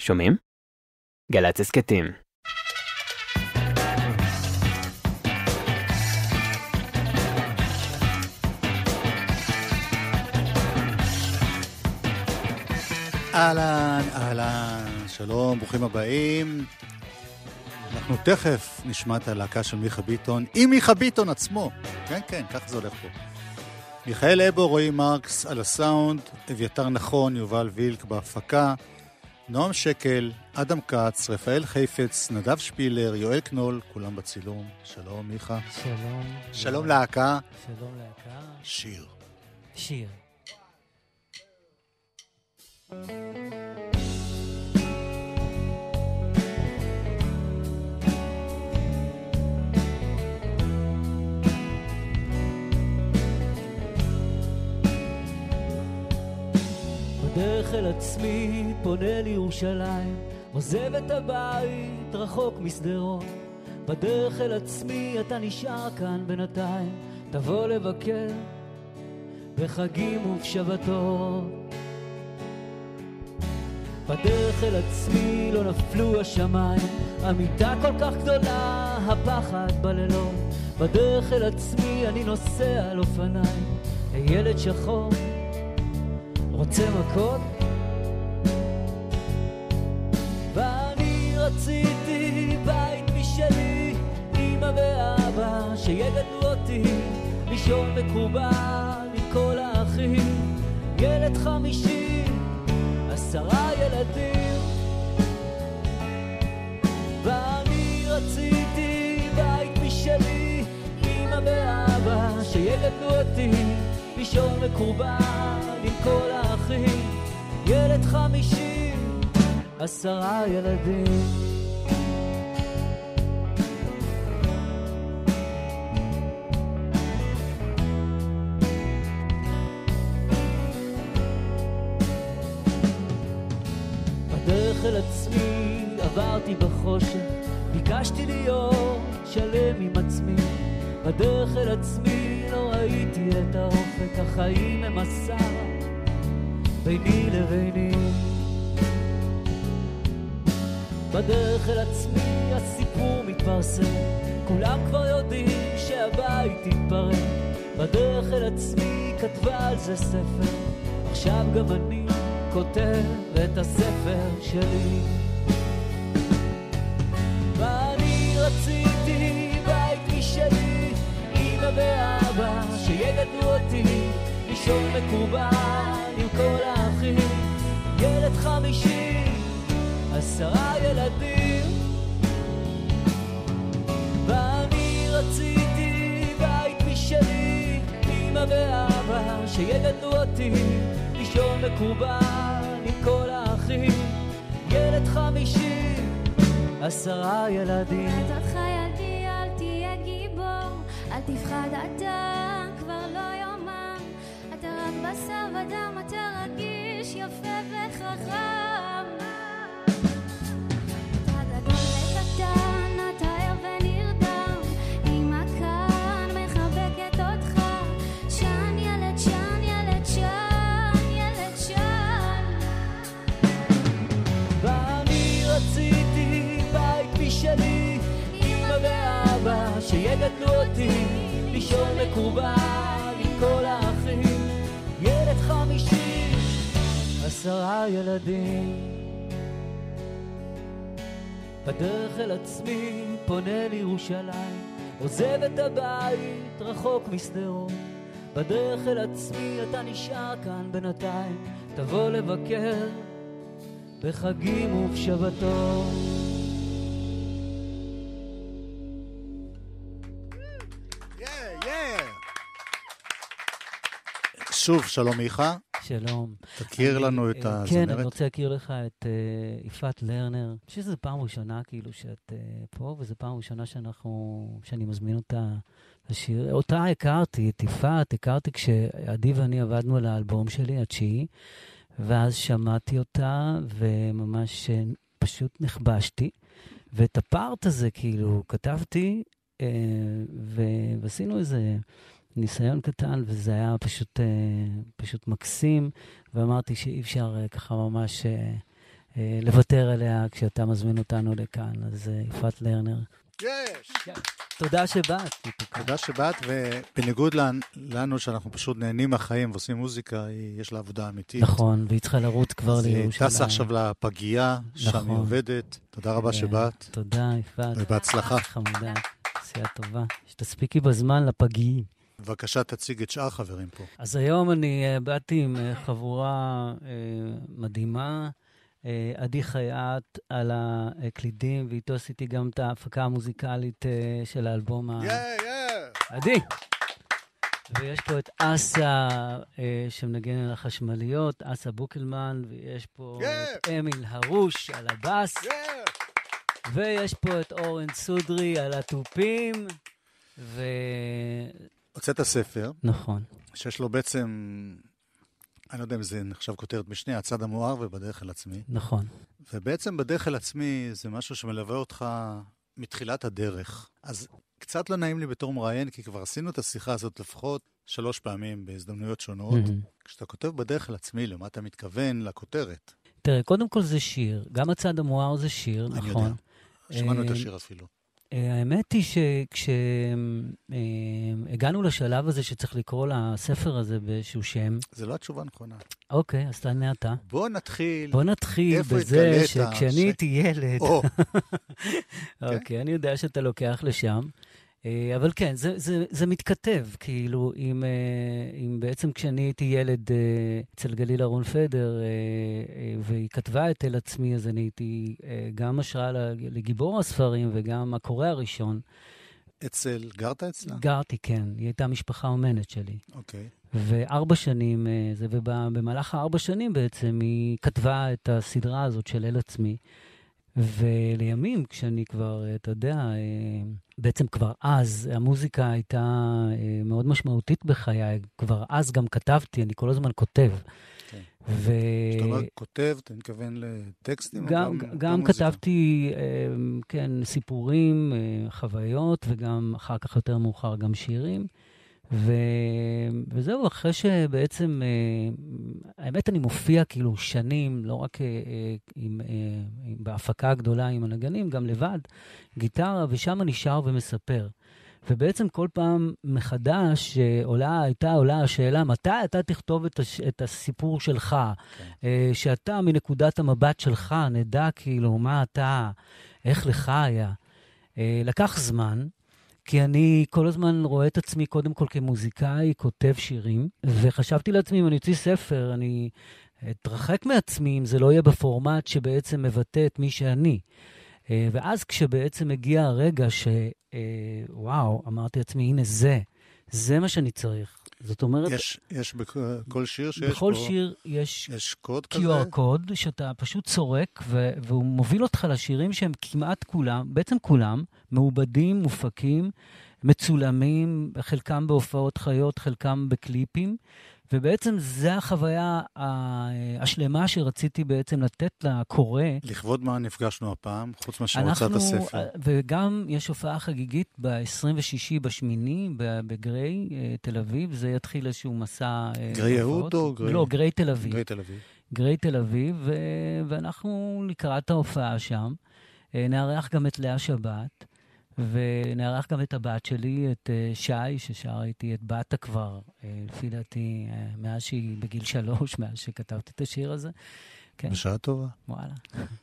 שומעים? גל"צ הסכתים. אהלן, אהלן, שלום, ברוכים הבאים. אנחנו תכף נשמע את הלהקה של מיכה ביטון, עם מיכה ביטון עצמו. כן, כן, כך זה הולך פה. מיכאל אבו, רועי מרקס על הסאונד, אביתר נכון, יובל וילק בהפקה, נועם שקל, אדם כץ, רפאל חיפץ, נדב שפילר, יואל קנול, כולם בצילום. שלום, מיכה. שלום. שלום להקה. שלום להקה. שיר. שיר. בדרך אל עצמי פונה לירושלים, עוזב את הבית רחוק משדרות. בדרך אל עצמי אתה נשאר כאן בינתיים, תבוא לבקר בחגים ובשבתות. בדרך אל עצמי לא נפלו השמיים, המיטה כל כך גדולה, הפחד בלילות. בדרך אל עצמי אני נוסע על אופניים, ילד שחור רוצה מכות? ואני רציתי בית משלי, אמא ואבא שיגדלו אותי, לישון מקובל עם כל האחים, ילד חמישי, עשרה ילדים. ואני רציתי בית משלי, אמא ואבא שיגדלו אותי, לישון מקובל עם כל האחים, ילד חמישים, עשרה ילדים. בדרך אל עצמי עברתי בחושך, ביקשתי להיות שלם עם עצמי. בדרך אל עצמי לא ראיתי את האופק, החיים הם מסע ביני לביני. בדרך אל עצמי הסיפור מתפרסם, כולם כבר יודעים שהבית יתפרק. בדרך אל עצמי כתבה על זה ספר, עכשיו גם אני כותב את הספר שלי. לישון מקובל עם כל האחים, ילד חמישי, עשרה ילדים. ואני רציתי בית משלי, אמא ואבא שיגדלו אותי, לישון מקובל עם כל האחים, ילד חמישי, עשרה ילדים. אל תהיה גיבור, אל תפחד אתה בשר ודם, אתה רגיש, יפה וחכם. שיגדלו אותי, לישון מקובל עם כל האחים, עשרה ילדים. בדרך אל עצמי פונה לירושלים, עוזב את הבית רחוק משדרות. בדרך אל עצמי אתה נשאר כאן בינתיים, תבוא לבקר בחגים ובשבתות. שוב, שלום מיכה. שלום. תכיר אני, לנו את אה, כן, אני הזמרת. רוצה להכיר לך את אה, יפעת לרנר. אני חושב שזו פעם ראשונה כאילו שאת אה, פה, וזו פעם ראשונה שאנחנו, שאני מזמין אותה לשיר. אותה הכרתי, את יפעת, הכרתי כשעדי ואני עבדנו על האלבום שלי, התשיעי, ואז שמעתי אותה, וממש אה, פשוט נכבשתי. ואת הפארט הזה, כאילו, כתבתי, אה, ו- ועשינו איזה ניסיון קטן, וזה היה פשוט, אה, פשוט מקסים, ואמרתי שאי אפשר אה, ככה ממש אה, לוותר עליה כשאתה מזמין אותנו לכאן. אז יפעת לרנר, יש! תודה שבאת. תודה שבאת, ובניגוד לנו- שאנחנו פשוט נהנים מהחיים ועושים מוזיקה, יש לה עבודה אמיתית. נכון, והיא צריכה לרוץ כבר אז היא לירושלים. טסה עכשיו לפגייה, שם נכון. היא עובדת. תודה רבה כן. שבאת, תודה, יפעת. ובהצלחה. חמודה, עשייה טובה. שתספיקי בזמן לפגיים. בבקשה תציג את שאר החברים פה. אז היום אני אה, באתי עם אה, חבורה אה, מדהימה. עדי חייט על הקלידים, ואיתו עשיתי גם את ההפקה המוזיקלית של האלבום ה... עדי! ויש פה את אסה, שמנגן על החשמליות, אסה בוקלמן, ויש פה את אמיל הרוש על הבאס, ויש פה את אורן סודרי על התופים, ו... הוצאת ספר, נכון, שיש לו בעצם, אני לא יודע אם זה נחשב כותרת משנה, הצד המואר ובדרך אל עצמי. נכון. ובעצם בדרך אל עצמי זה משהו שמלווה אותך מתחילת הדרך. אז קצת לא נעים לי בתור מראיין, כי כבר עשינו את השיחה הזאת לפחות שלוש פעמים בהזדמנויות שונות. מהמם. כשאתה כותב בדרך אל עצמי, למה אתה מתכוון? לכותרת. תראה, קודם כל זה שיר, גם הצד המואר זה שיר, אני נכון. יודע. שמענו את אה, השיר אפילו. אה, האמת היא שכשהגענו לשלב הזה שצריך לקרוא לספר הזה באיזשהו שם, זה לא התשובה הנכונה. אוקיי, אז תענה אתה. בוא נתחיל. בוא נתחיל בזה? שכשאני הייתי ילד, או, אוקיי, אני יודע שאתה לוקח לשם. אה, אבל כן, זה, זה, זה מתכתב, כאילו, עם, אה, עם בעצם כשאני הייתי ילד אה, אצל גליל אהרון פדר, אה, אה, והיא כתבה את אל עצמי, אז אני הייתי אה, גם השראה לגיבור הספרים וגם הקורא הראשון. אצל, גרת אצלה? גרתי, כן, היא הייתה משפחה אומנת שלי. אוקיי. וארבע שנים, אה, זה, ובמהלך הארבע שנים בעצם היא כתבה את הסדרה הזאת של אל עצמי. ולימים, כשאני כבר, אה, אתה יודע, אה, בעצם כבר אז, המוזיקה הייתה אה, מאוד משמעותית בחיי. כבר אז גם כתבתי, אני כל הזמן כותב. כן. ו... כשאתה אומר כותב, אתה מתכוון לטקסטים? גם, גם, גם מוזיקה? כתבתי, אה, כן, סיפורים, אה, חוויות, וגם אחר כך יותר מאוחר גם שירים. ו... וזהו, אחרי שבעצם, אה, האמת, אני מופיע כאילו שנים, לא רק אה, אה, עם, אה, עם, בהפקה הגדולה עם הנגנים, גם לבד, גיטרה, ושם אני שר ומספר. ובעצם כל פעם מחדש אה, עולה, הייתה עולה השאלה, מתי אתה תכתוב את, הש, את הסיפור שלך? כן. אה, שאתה, מנקודת המבט שלך, נדע כאילו מה אתה, איך לך היה. אה, לקח זמן, כי אני כל הזמן רואה את עצמי קודם כל כמוזיקאי, כותב שירים, וחשבתי לעצמי, אם אני אוציא ספר, אני אתרחק מעצמי אם זה לא יהיה בפורמט שבעצם מבטא את מי שאני. אה, ואז כשבעצם הגיע הרגע ש... אה, אמרתי לעצמי, הנה זה, זה מה שאני צריך. זאת אומרת, יש, יש בכל שיר שיש בכל פה, שיר יש יש קוד כזה? QR קוד שאתה פשוט צורק, ו- והוא מוביל אותך לשירים שהם כמעט כולם, בעצם כולם, מעובדים, מופקים, מצולמים, חלקם בהופעות חיות, חלקם בקליפים, ובעצם זה החוויה השלמה שרציתי בעצם לתת לקורא. לכבוד מה נפגשנו הפעם, חוץ מאשר הוצאת הספר? וגם יש הופעה חגיגית ב-26 בשמיני בגריי, אה, תל אביב, זה יתחיל איזשהו מסע... אה, גריי. יהוד או גריי- לא, גריי תל אביב. גרי תל אביב. גריי תל אביב. ואנחנו לקראת ההופעה שם. אה, נארח גם את לאה שבת, ונארח גם את הבת שלי, את אה, שי, ששרה איתי את בתה כבר, אה, לפי דעתי, אה, מאז שהיא בגיל שלוש, מאז שכתבתי את השיר הזה. כן, בשעה טובה. וואלה.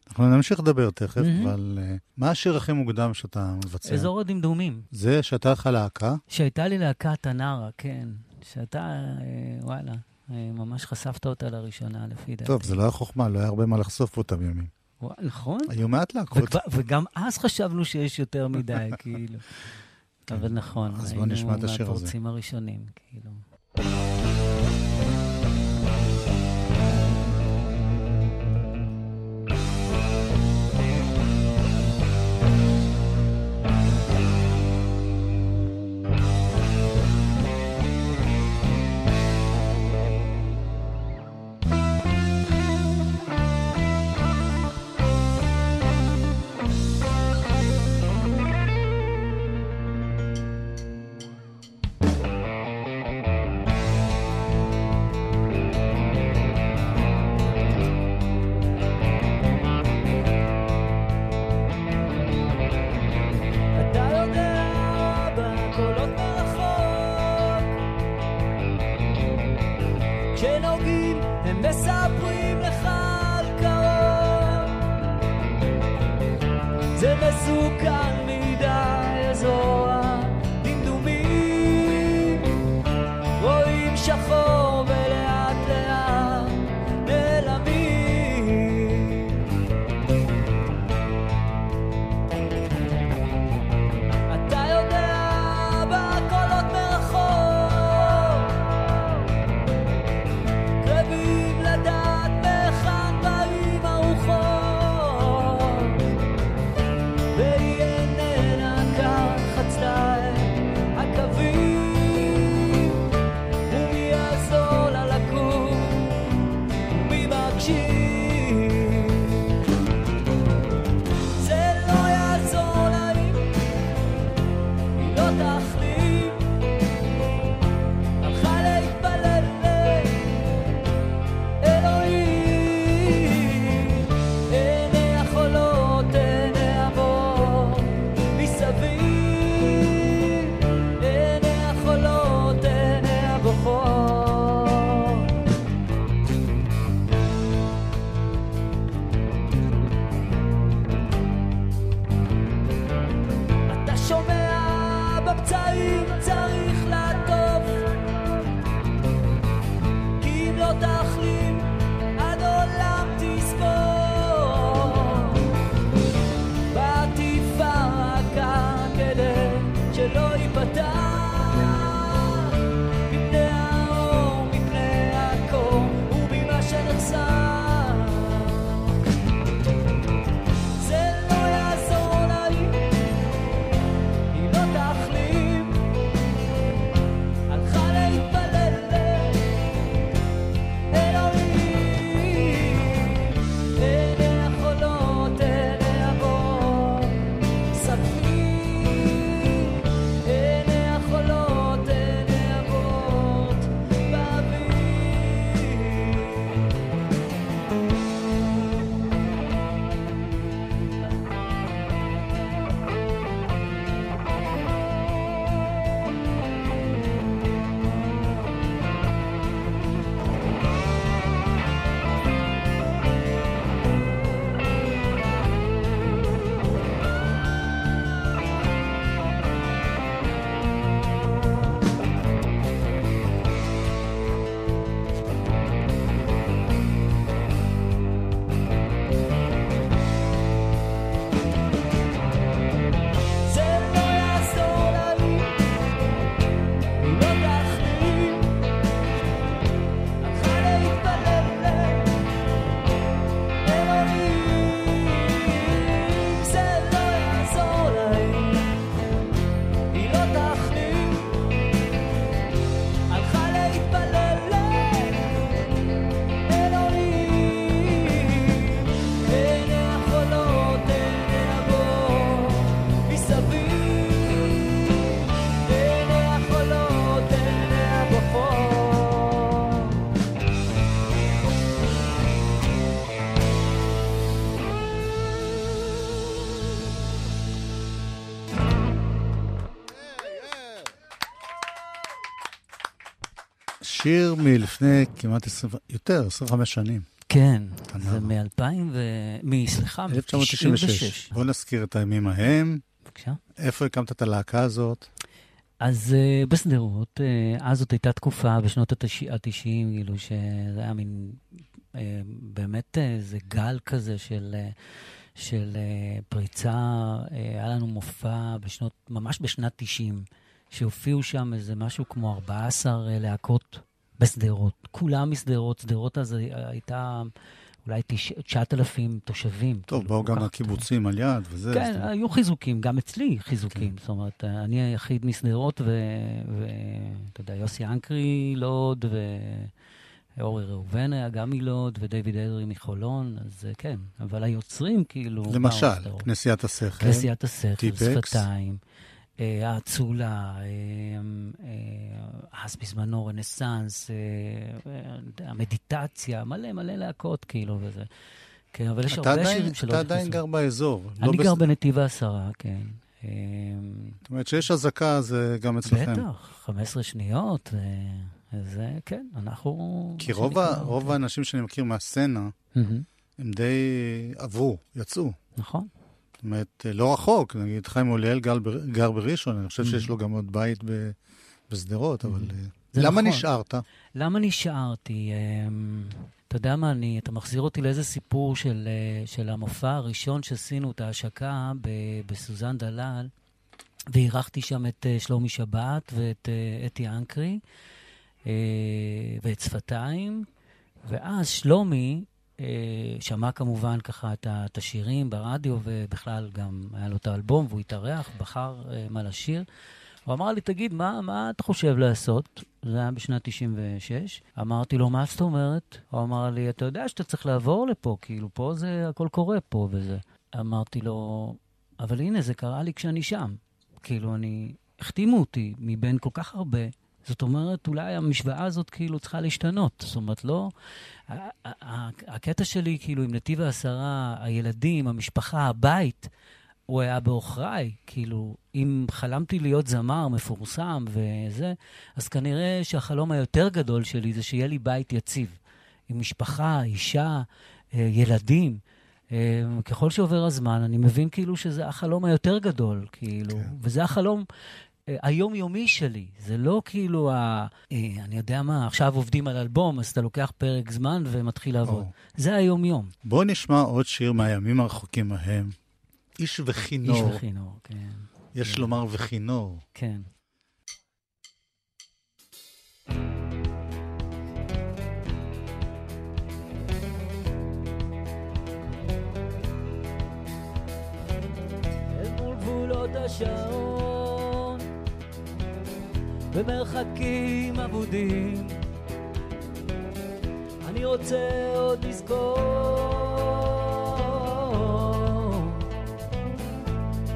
אנחנו נמשיך לדבר תכף, מהמם. אבל אה, מה השיר הכי מוקדם שאתה מבצע? אזור הדמדומים, זה שהייתה לך להקה? שהייתה לי להקת הנערה, כן. שאתה, אה, וואלה, אה, ממש חשפת אותה לראשונה, לפי דעתי. טוב, זה לא היה חוכמה, לא היה הרבה מה לחשוף באותם ימים. נכון? היו מעט להקות. וגם אז חשבנו שיש יותר מדי, כאילו. אבל נכון, אז בוא נשמע את השיר הזה. היינו מהפורצים הראשונים, כאילו. הורגים, הם מספרים לך. שיר מלפני כמעט 20, יותר, 25 שנים. כן. זה מ-2000 ו... מ... סליחה, מ-96. 1996. בוא נזכיר את הימים ההם. בבקשה. איפה הקמת את הלהקה הזאת? אז uh, בשדרות, uh, אז זאת הייתה תקופה בשנות ה-90, כאילו, שזה היה מין, uh, באמת איזה גל כזה של, uh, של uh, פריצה. Uh, היה לנו מופע בשנות, ממש בשנת 90, שהופיעו שם איזה משהו כמו 14 uh, להקות בשדרות. כולם משדרות, שדרות אז הייתה אולי 9,000 תושבים. טוב, כאילו, באו גם הקיבוצים על יד וזה. כן, אז- היו חיזוקים, גם אצלי חיזוקים. כן. זאת אומרת, אני היחיד משדרות, ואתה יודע, יוסי אנקרי לוד, ואורי ראובן היה גם מלוד, ודייוויד אדרי מחולון, אז אה, כן. אבל היוצרים, כאילו... למשל. כנסיית השכל. כנסיית השכל, טיפקס. שפתיים, אה, האצולה, אה, אה, אז בזמנו רנסאנס, אה, אה, המדיטציה, מלא מלא להקות, כאילו, וזה. כן, אבל יש הרבה עדיין- שירים שלא אתה עדיין. גר באזור. לא אני בס- גר בנתיב העשרה, כן. אה, זאת אומרת שיש אזעקה זה גם אצלכם. בטח, 15 שניות, אה, זה, כן, אנחנו... כי רוב ה- רוב האנשים שאני מכיר מהסצנה, הם די עברו, יצאו. נכון. זאת אומרת, לא רחוק, נגיד חיים אוליאל גר גר בראשון, אני חושב שיש לו גם עוד בית בשדרות, אבל... אה, זה למה נכון. נשארת? למה נשארתי? אמ, אתה יודע מה, אני, אתה מחזיר אותי לאיזה סיפור של, אה, של המופע הראשון שעשינו, את ההשקה ב- בסוזן דלל, ואירחתי שם את אה, שלומי שבת ואת אה, אתי אנקרי אה, ואת שפתיים, ואז שלומי אה, שמע כמובן ככה את השירים ברדיו, ובכלל גם היה לו את האלבום, והוא התארח, בחר אה, מה לשיר. הוא אמר לי, תגיד, מה, מה אתה חושב לעשות? זה היה בשנת 96. אמרתי לו, מה זאת אומרת? הוא אמר לי, אתה יודע שאתה צריך לעבור לפה, כאילו, פה זה, הכל קורה פה וזה. אמרתי לו, אבל הנה, זה קרה לי כשאני שם. כאילו, אני, החתימו אותי מבין כל כך הרבה. זאת אומרת, אולי המשוואה הזאת כאילו צריכה להשתנות. זאת אומרת, לא... הקטע שלי, כאילו, עם נתיב העשרה, הילדים, המשפחה, הבית, הוא היה בעוכריי. כאילו, אם חלמתי להיות זמר מפורסם וזה, אז כנראה שהחלום היותר גדול שלי זה שיהיה לי בית יציב. עם משפחה, אישה, אה, ילדים. אה, ככל שעובר הזמן, אני מבין כאילו שזה החלום היותר גדול, כאילו, כן. וזה החלום היומיומי שלי. זה לא כאילו ה... אה, אני יודע מה, עכשיו עובדים על אלבום, אז אתה לוקח פרק זמן ומתחיל לעבוד. או. זה היום-יום. בוא נשמע עוד שיר מהימים הרחוקים ההם. איש איש וכינור. כן. יש לומר וכינור. כן. אל מול גבולות השעון, במרחקים אבודים, אני רוצה עוד לזכור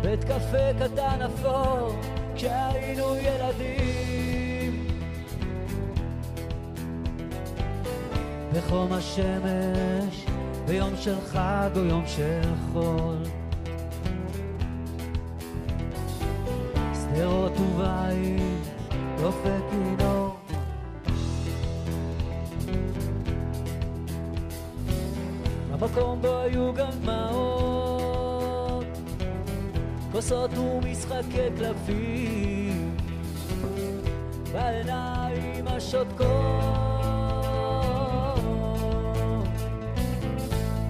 בית קפה קטן אפור כשהיינו ילדים. בחום השמש ביום של חג או יום של חול ומשחקי קלפים בעיניים השותקות.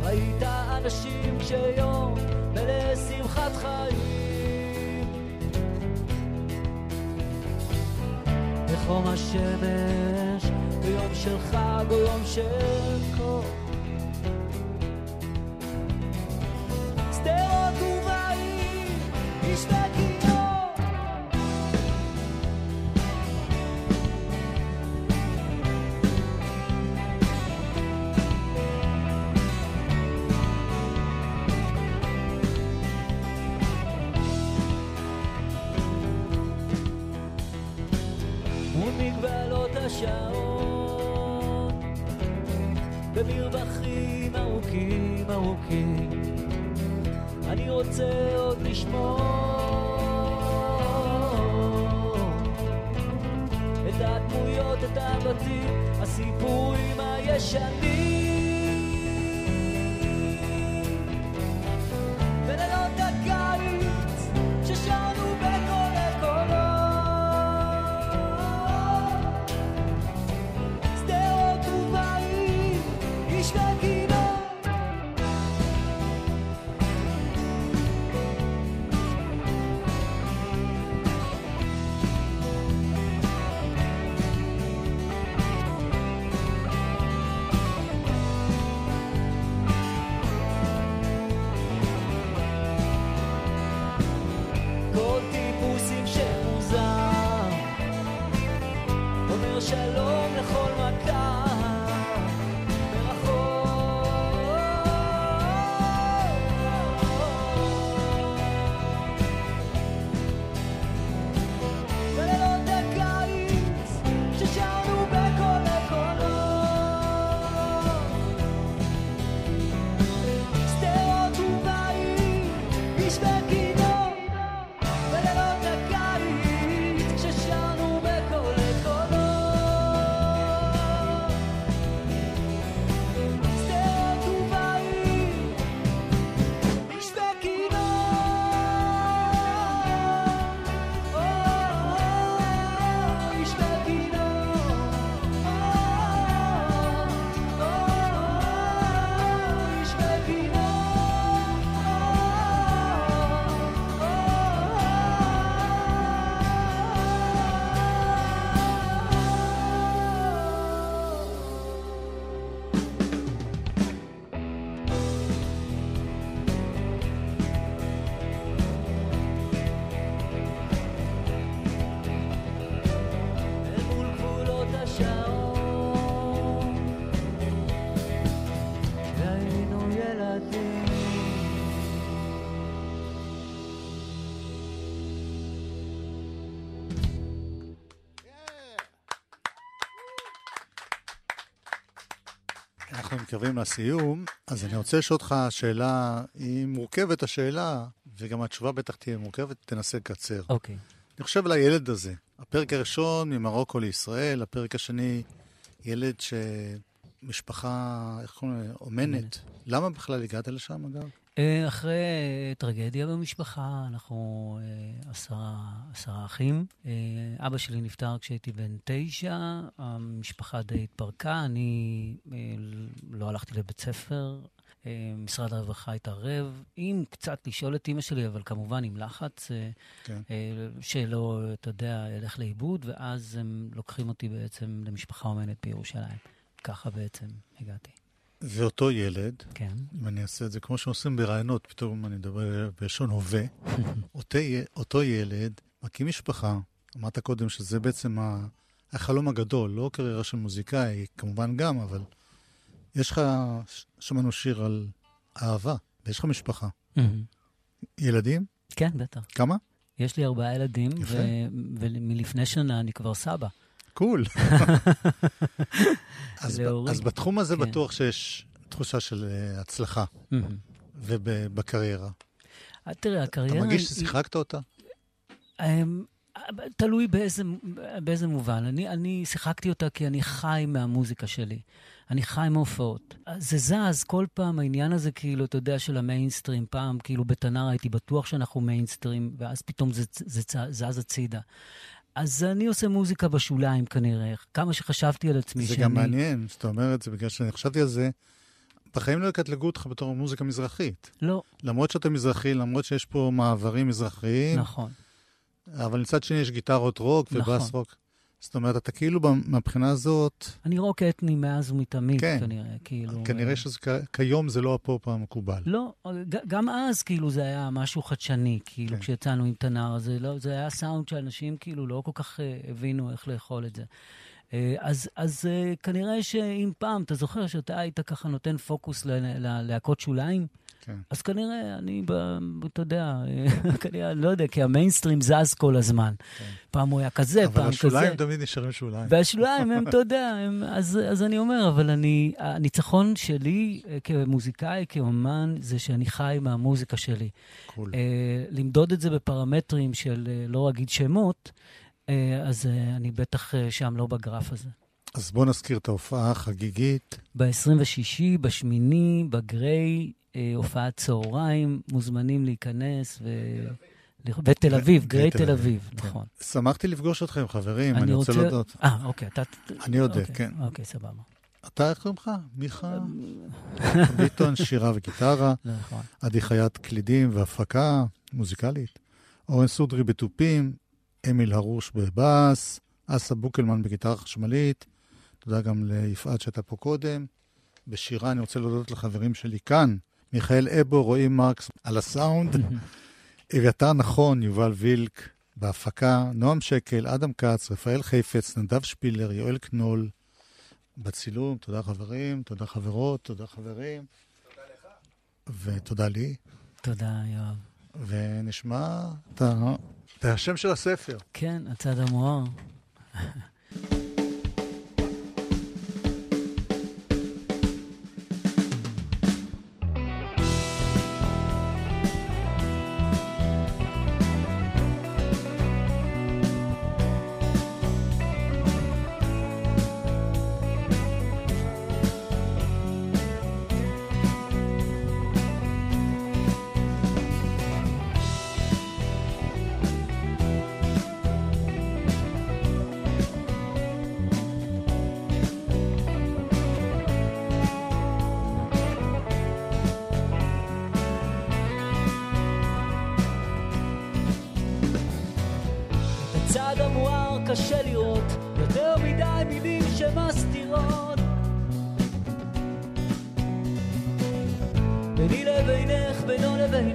ראית אנשים כשיום מלא שמחת חיים. בחום השמש ביום של חג או יום של קור. שדרות ובאים, איש. מתקרבים לסיום, אז אני רוצה לשאול אותך שאלה, היא מורכבת השאלה, וגם התשובה בטח תהיה מורכבת, תנסה לקצר. אוקיי. אני חושב על הילד הזה. הפרק הראשון, ממרוקו לישראל, הפרק השני, ילד שמשפחה, איך קוראים לזה? אומנת. אומנת. למה בכלל הגעת לשם, אגב? אה, אחרי אה, טרגדיה במשפחה, אנחנו אה, עשרה, עשרה אחים. אבא שלי נפטר כשהייתי בן תשע, המשפחה די התפרקה, אני לא הלכתי לבית ספר. משרד הרווחה התערב, עם קצת לשאול את אימא שלי, אבל כמובן עם לחץ, כן. שלא, אתה יודע, ילך לאיבוד, ואז הם לוקחים אותי בעצם למשפחה אומנת בירושלים. ככה בעצם הגעתי, ואותו ילד, כן. אם אני אעשה את זה כמו שעושים ברעיונות, פתאום אני מדבר בלשון הווה, אותו, אותו ילד מקים משפחה, אמרת קודם שזה בעצם ה- החלום הגדול, לא קריירה של מוזיקאי, כמובן גם, אבל יש לך, שמענו שיר על אהבה, ויש לך משפחה. ילדים? כן, בטח. כמה? יש לי ארבעה ילדים. ו- ומלפני שנה אני כבר סבא. קול. אז. אז בתחום הזה כן. בטוח שיש תחושה של אה, הצלחה, ובקריירה. אה, תראה, אתה הקריירה... מרגיש היא- ששיחקת אותה? אמ, תלוי באיזה, באיזה מובן. אני, אני שיחקתי אותה כי אני חי מהמוזיקה שלי. אני חי מהופעות. זה זז כל פעם, העניין הזה כאילו, אתה יודע, של המיינסטרים. פעם, כאילו, בתנר הייתי בטוח שאנחנו מיינסטרים, ואז פתאום זה, זה צ- זז הצידה. אז אני עושה מוזיקה בשוליים כנראה. כמה שחשבתי על עצמי זה שאני... גם מעניין שאתה אומר את זה, בגלל שאני חשבתי על זה. בחיים לא יקטלגו אותך בתור מוזיקה מזרחית. לא, למרות שאתה מזרחי, למרות שיש פה מעברים מזרחיים, נכון. אבל מצד שני יש גיטרות רוק ובאס נכון. רוק. זאת אומרת, אתה כאילו מהבחינה הזאת, אני רוק אתני מאז ומתמיד, כן. כנראה, כאילו... כנראה אה, שכיום זה לא הפופ המקובל. לא, ג- גם אז כאילו זה היה משהו חדשני, כאילו כן. כשיצאנו עם תנר, זה, לא, זה היה סאונד שאנשים כאילו לא כל כך אה, הבינו איך לאכול את זה. אה, אז, אז uh, כנראה שאם פעם, אתה זוכר שאתה היית ככה נותן פוקוס ללהקות שוליים, כן. אז כנראה אני, אתה יודע, אה, כנראה, לא יודע, כי המיינסטרים זז כל הזמן. כן. פעם הוא היה כזה, אבל פעם כזה. השוליים תמיד נשארים שוליים. והשוליים הם, אתה יודע, הם, אז, אז אני אומר, אבל אני, הניצחון שלי אה, כמוזיקאי, כאומן, זה שאני חי מהמוזיקה שלי. קול. אה, למדוד את זה בפרמטרים של אה, לא אגיד שמות, אז אני בטח שם לא בגרף הזה. אז בואו נזכיר את ההופעה החגיגית. ב-26, בשמיני, בגריי, הופעת צהריים, מוזמנים להיכנס ו... ותל אביב, גריי תל אביב, כן. נכון. שמחתי לפגוש אתכם, חברים, אני רוצה להודות. אה, אוקיי, אתה... אני אודה, אוקיי, כן. אוקיי, סבבה. אתה, איך קוראים לך? מיכה ביטון, שירה וגיטרה, נכון. עדי חייט קלידים והפקה מוזיקלית, אורן סודרי בתופים, אמיל הרוש בבאס, אסה בוקלמן בגיטרה חשמלית, תודה גם ליפעת שהייתה פה קודם. בשירה אני רוצה להודות לחברים שלי כאן, מיכאל אבו, רועי מרקס על הסאונד, אביתר נכון, יובל וילק בהפקה, נועם שקל, אדם כץ, רפאל חיפץ, נדב שפילר, יואל קנול, בצילום, תודה חברים, תודה חברות, תודה חברים. ותודה לי. תודה, יואב. ונשמע את השם של הספר. כן, הצד המואר. קשה לראות יותר מדי מילים שמסתירות. ביני לבינך, בינו לבינה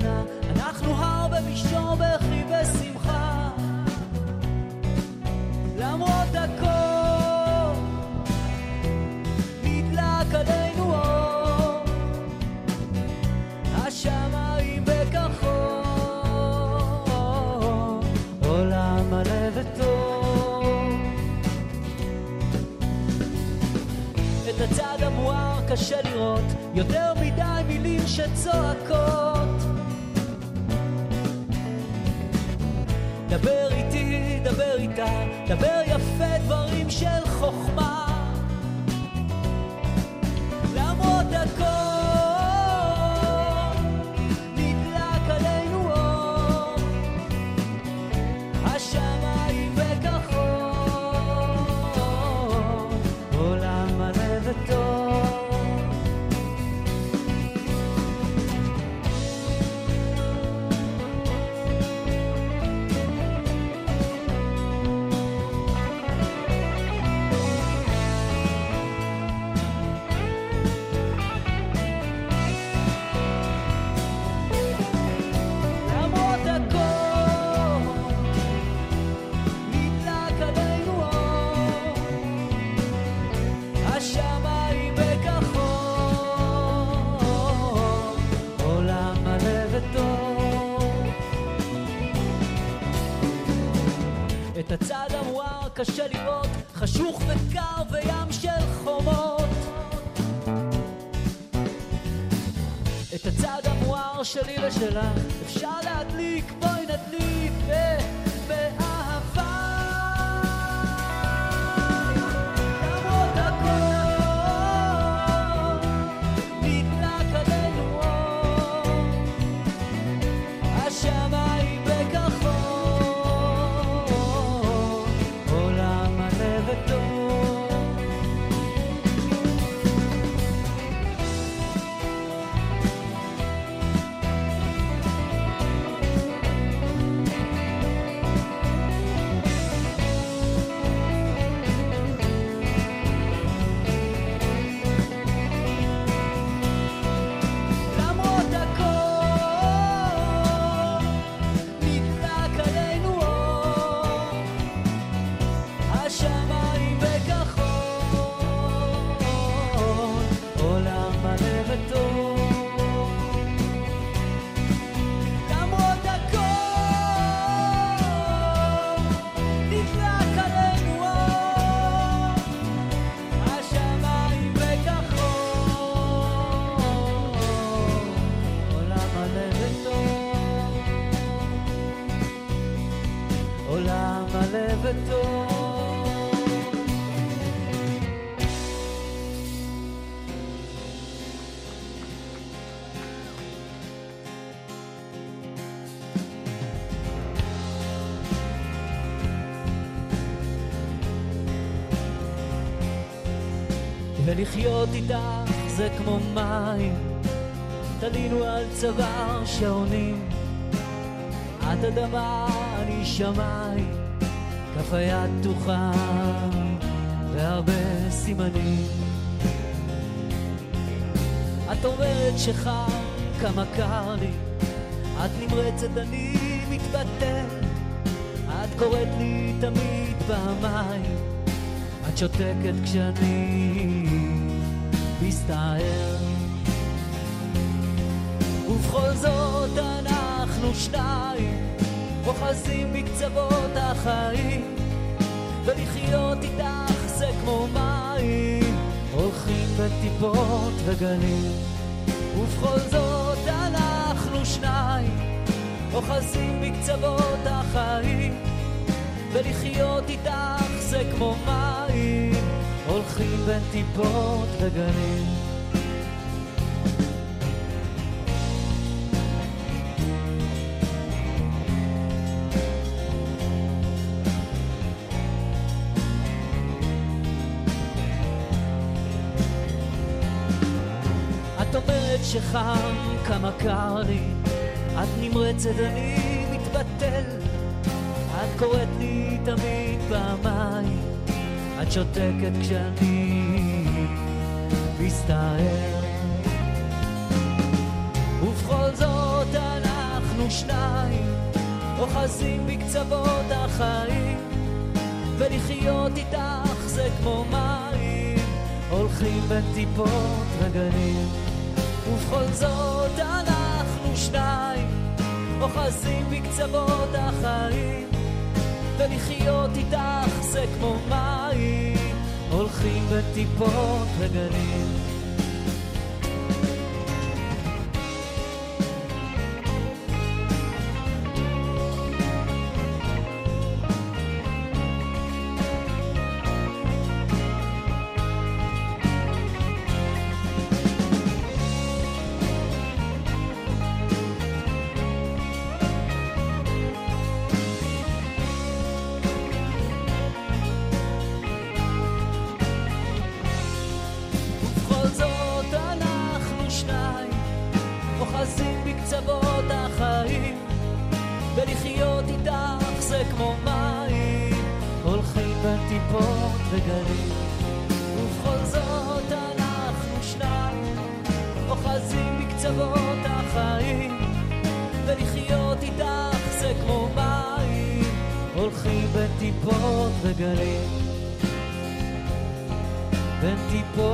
שצועקות. דבר איתי, דבר איתה, דבר יפה דברים של חוכמה. קשה לראות חשוך וקר וים של חומות. את הצד המואר שלי ושלך אפשר להדליק, בואי נדליק אה, ולחיות איתך זה כמו מים, תלינו על צוואר שעונים, את אדמה, אני שמיים, כף היד תוחם, והרבה סימנים. את אומרת שחם, כמה קר לי, את נמרצת, אני מתבטל, את קוראת לי תמיד פעמיים, את שותקת כשאני מסתער. ובכל זאת אנחנו שניים, אוחזים בקצוות החיים, ולחיות איתך זה כמו מים, הולכים בטיפות וגלים. ובכל זאת אנחנו שניים, אוחזים בקצוות החיים, ולחיות איתך זה כמו מים, הולכים בין טיפות וגלים. את אומרת שחם, כמה קר לי, את נמרצת, אני מתבטל. את קוראת לי תמיד פעמיים, את שותקת כשאני מסתער. ובכל זאת אנחנו שניים, אוחזים בקצוות החיים, ולחיות איתך זה כמו מים, הולכים בין טיפות וגנים. ובכל זאת אנחנו שניים, אוחזים בקצוות החיים, ולחיות איתך זה כמו מים, הולכים בטיפות וגנים. טיפות